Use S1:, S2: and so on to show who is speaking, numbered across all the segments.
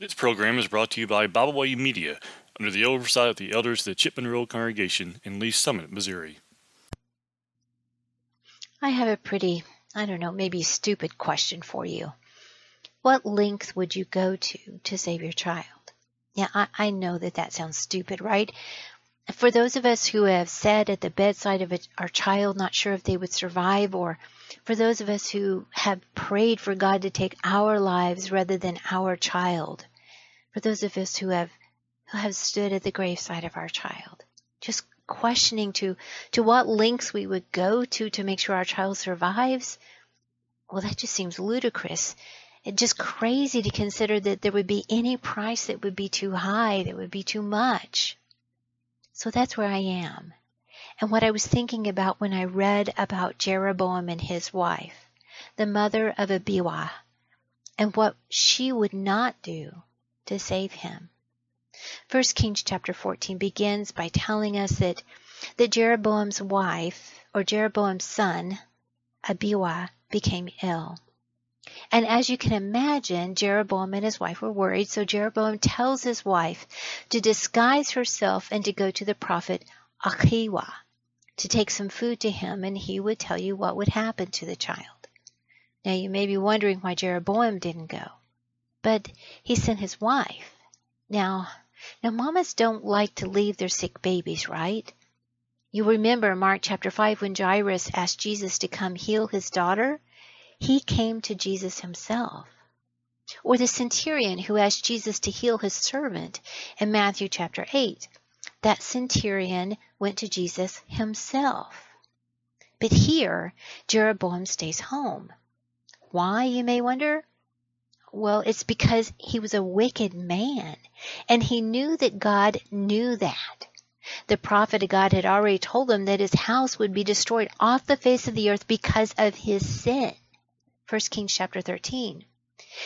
S1: This program is brought to you by Byway Media under the oversight of the elders of the Chipman Road Congregation in Lee Summit, Missouri.
S2: I have a pretty, I don't know, maybe stupid question for you. What length would you go to to save your child? Yeah, I, I know that that sounds stupid, right? For those of us who have sat at the bedside of a, our child, not sure if they would survive, or for those of us who have prayed for God to take our lives rather than our child, for those of us who have who have stood at the graveside of our child, just questioning to to what lengths we would go to to make sure our child survives, well, that just seems ludicrous. It's just crazy to consider that there would be any price that would be too high, that would be too much. So that's where I am. And what I was thinking about when I read about Jeroboam and his wife, the mother of Abijah, and what she would not do to save him. First Kings chapter 14 begins by telling us that, that Jeroboam's wife, or Jeroboam's son, Abijah, became ill. And as you can imagine, Jeroboam and his wife were worried, so Jeroboam tells his wife to disguise herself and to go to the prophet Ahijah to take some food to him, and he would tell you what would happen to the child. Now you may be wondering why Jeroboam didn't go, but he sent his wife. Now, now mamas don't like to leave their sick babies, right? You remember Mark chapter 5 when Jairus asked Jesus to come heal his daughter? He came to Jesus himself. Or the centurion who asked Jesus to heal his servant in Matthew chapter 8. That centurion went to Jesus himself. But here, Jeroboam stays home. Why, you may wonder? Well, it's because he was a wicked man, and he knew that God knew that. The prophet of God had already told him that his house would be destroyed off the face of the earth because of his sin. 1 Kings chapter 13.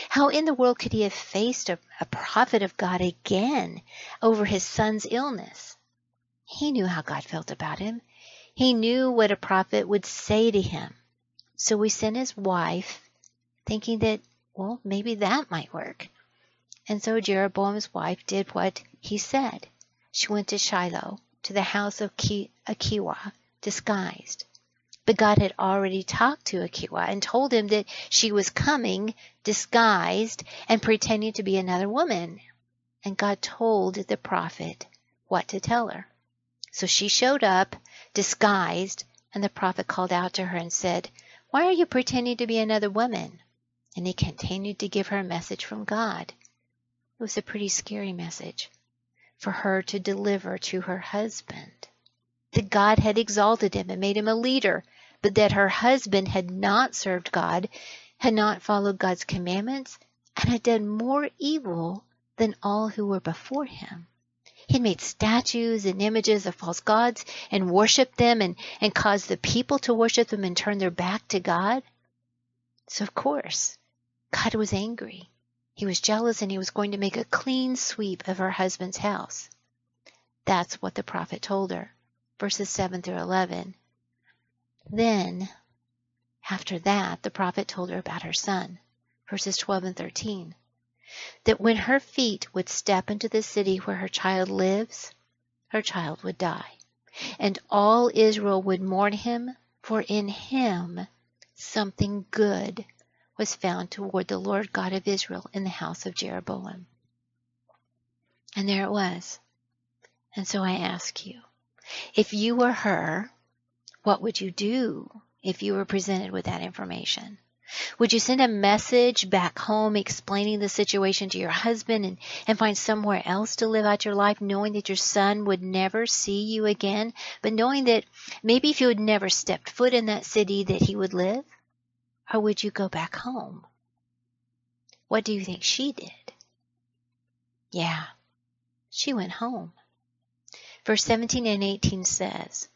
S2: How in the world could he have faced a, a, prophet of God again over his son's illness? He knew how God felt about him. He knew what a prophet would say to him. So he sent his wife, thinking that, well, maybe that might work. And so Jeroboam's wife did what he said. She went to Shiloh, to the house of Ahijah, disguised. But God had already talked to Ahijah and told him that she was coming disguised and pretending to be another woman. And God told the prophet what to tell her. So she showed up disguised, and the prophet called out to her and said, Why are you pretending to be another woman? And he continued to give her a message from God. It was a pretty scary message for her to deliver to her husband. That God had exalted him and made him a leader but that her husband had not served God, had not followed God's commandments, and had done more evil than all who were before him. He had made statues and images of false gods and worshiped them and, and caused the people to worship them and turn their back to God. So, of course, God was angry. He was jealous and he was going to make a clean sweep of her husband's house. That's what the prophet told her. Verses 7 through 11. Then, after that, the prophet told her about her son, verses 12 and 13, that when her feet would step into the city where her child lives, her child would die, and all Israel would mourn him, for in him something good was found toward the Lord God of Israel in the house of Jeroboam. And there it was. And so I ask you, if you were her, what would you do if you were presented with that information? Would you send a message back home explaining the situation to your husband and, and find somewhere else to live out your life knowing that your son would never see you again, but knowing that maybe if you had never stepped foot in that city that he would live? Or would you go back home? What do you think she did? Yeah, she went home. Verse 17 and 18 says,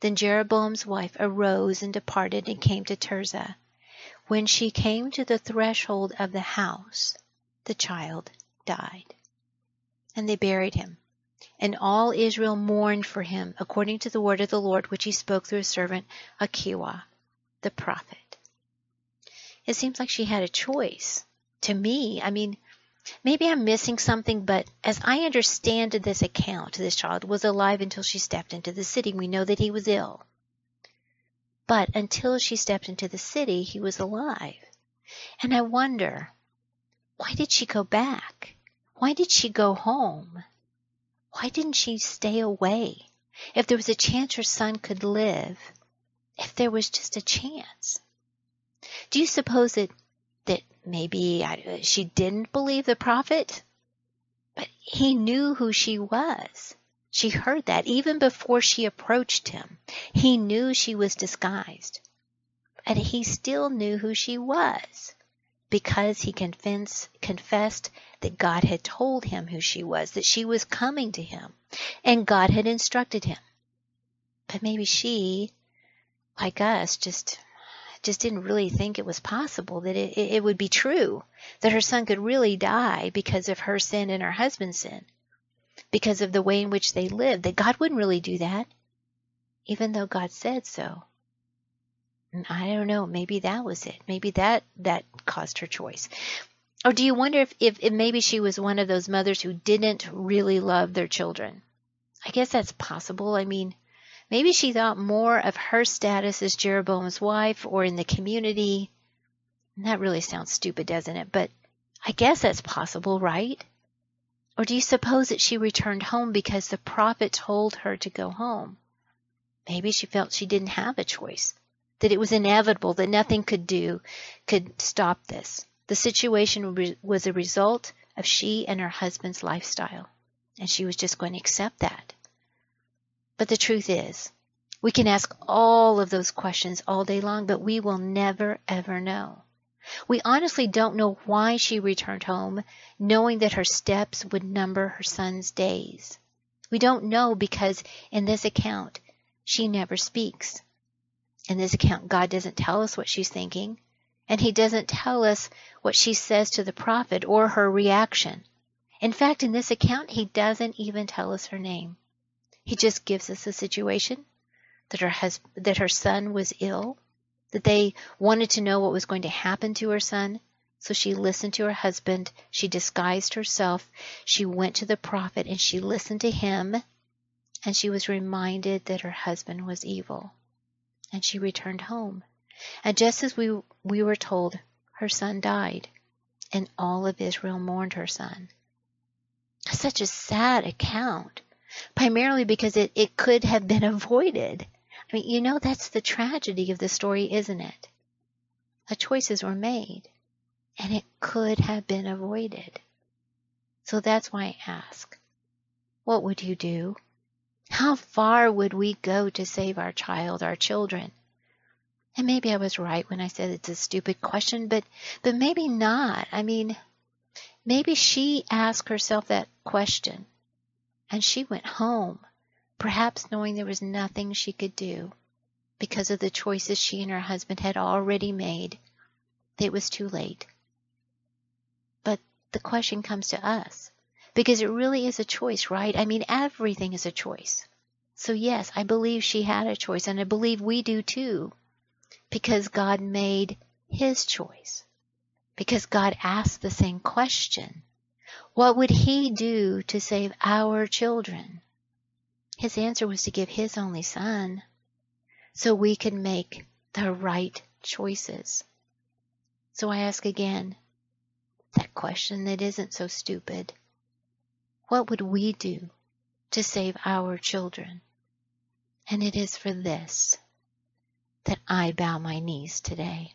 S2: then Jeroboam's wife arose and departed and came to Tirzah. When she came to the threshold of the house, the child died. And they buried him. And all Israel mourned for him according to the word of the Lord which he spoke through his servant Ahijah, the prophet. It seems like she had a choice. To me, I mean, Maybe I'm missing something, but as I understand this account, this child was alive until she stepped into the city. We know that he was ill. But until she stepped into the city, he was alive. And I wonder, why did she go back? Why did she go home? Why didn't she stay away? If there was a chance her son could live, if there was just a chance. Do you suppose that that maybe I, she didn't believe the prophet? But he knew who she was. She heard that even before she approached him. He knew she was disguised. And he still knew who she was because he confess, confessed that God had told him who she was, that she was coming to him, and God had instructed him. But maybe she, like us, just just didn't really think it was possible that it, it would be true that her son could really die because of her sin and her husband's sin, because of the way in which they lived, that God wouldn't really do that, even though God said so. I don't know. Maybe that was it. Maybe that that caused her choice. Or do you wonder if, if, if maybe she was one of those mothers who didn't really love their children? I guess that's possible. I mean, maybe she thought more of her status as Jeroboam's wife or in the community. And That really sounds stupid, doesn't it? But I guess that's possible, right? Or do you suppose that she returned home because the prophet told her to go home? Maybe she felt she didn't have a choice that it was inevitable, that nothing could do could stop this. The situation was a result of she and her husband's lifestyle, and she was just going to accept that. But the truth is, we can ask all of those questions all day long, but we will never ever know. We honestly don't know why she returned home, knowing that her steps would number her son's days. We don't know because in this account, she never speaks in this account, God doesn't tell us what she's thinking, and He doesn't tell us what she says to the prophet or her reaction. In fact, in this account, He doesn't even tell us her name. He just gives us a situation that her husband, that her son was ill, that they wanted to know what was going to happen to her son. So she listened to her husband. She disguised herself. She went to the prophet and she listened to him. And she was reminded that her husband was evil and she returned home. And just as we, we were told, her son died, and all of Israel mourned her son. Such a sad account, primarily because it, it could have been avoided. I mean, you know, that's the tragedy of the story, isn't it? The choices were made, and it could have been avoided. So that's why I ask, what would you do? How far would we go to save our child, our children? And maybe I was right when I said it's a stupid question, but but maybe not. I mean, maybe she asked herself that question and she went home, perhaps knowing there was nothing she could do because of the choices she and her husband had already made. It was too late. But the question comes to us because it really is a choice, right? I mean, everything is a choice. So, yes, I believe she had a choice, and I believe we do too, because God made his choice. Because God asked the same question What would he do to save our children? His answer was to give his only son so we could make the right choices. So I ask again that question that isn't so stupid. What would we do to save our children? And it is for this that I bow my knees today.